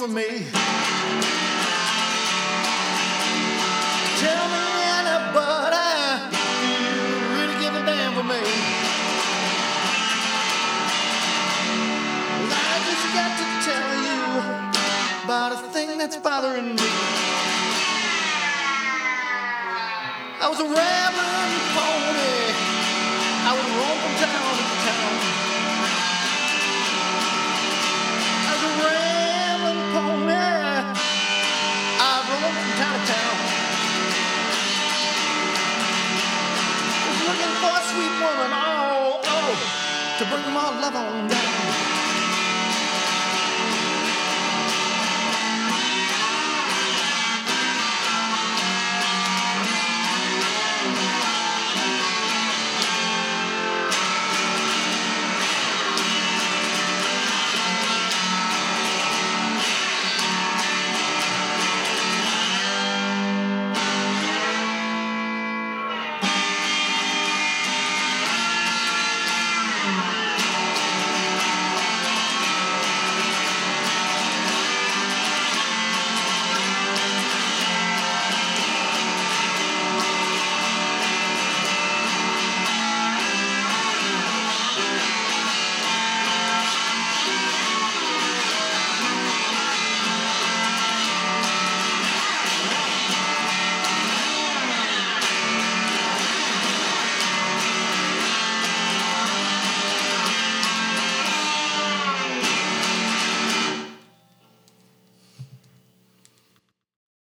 for me. Tell me anybody really give a damn for me. I just got to tell you about a thing that's bothering me. I was a rambling pony. Sweet woman, oh, oh, to bring my love on down.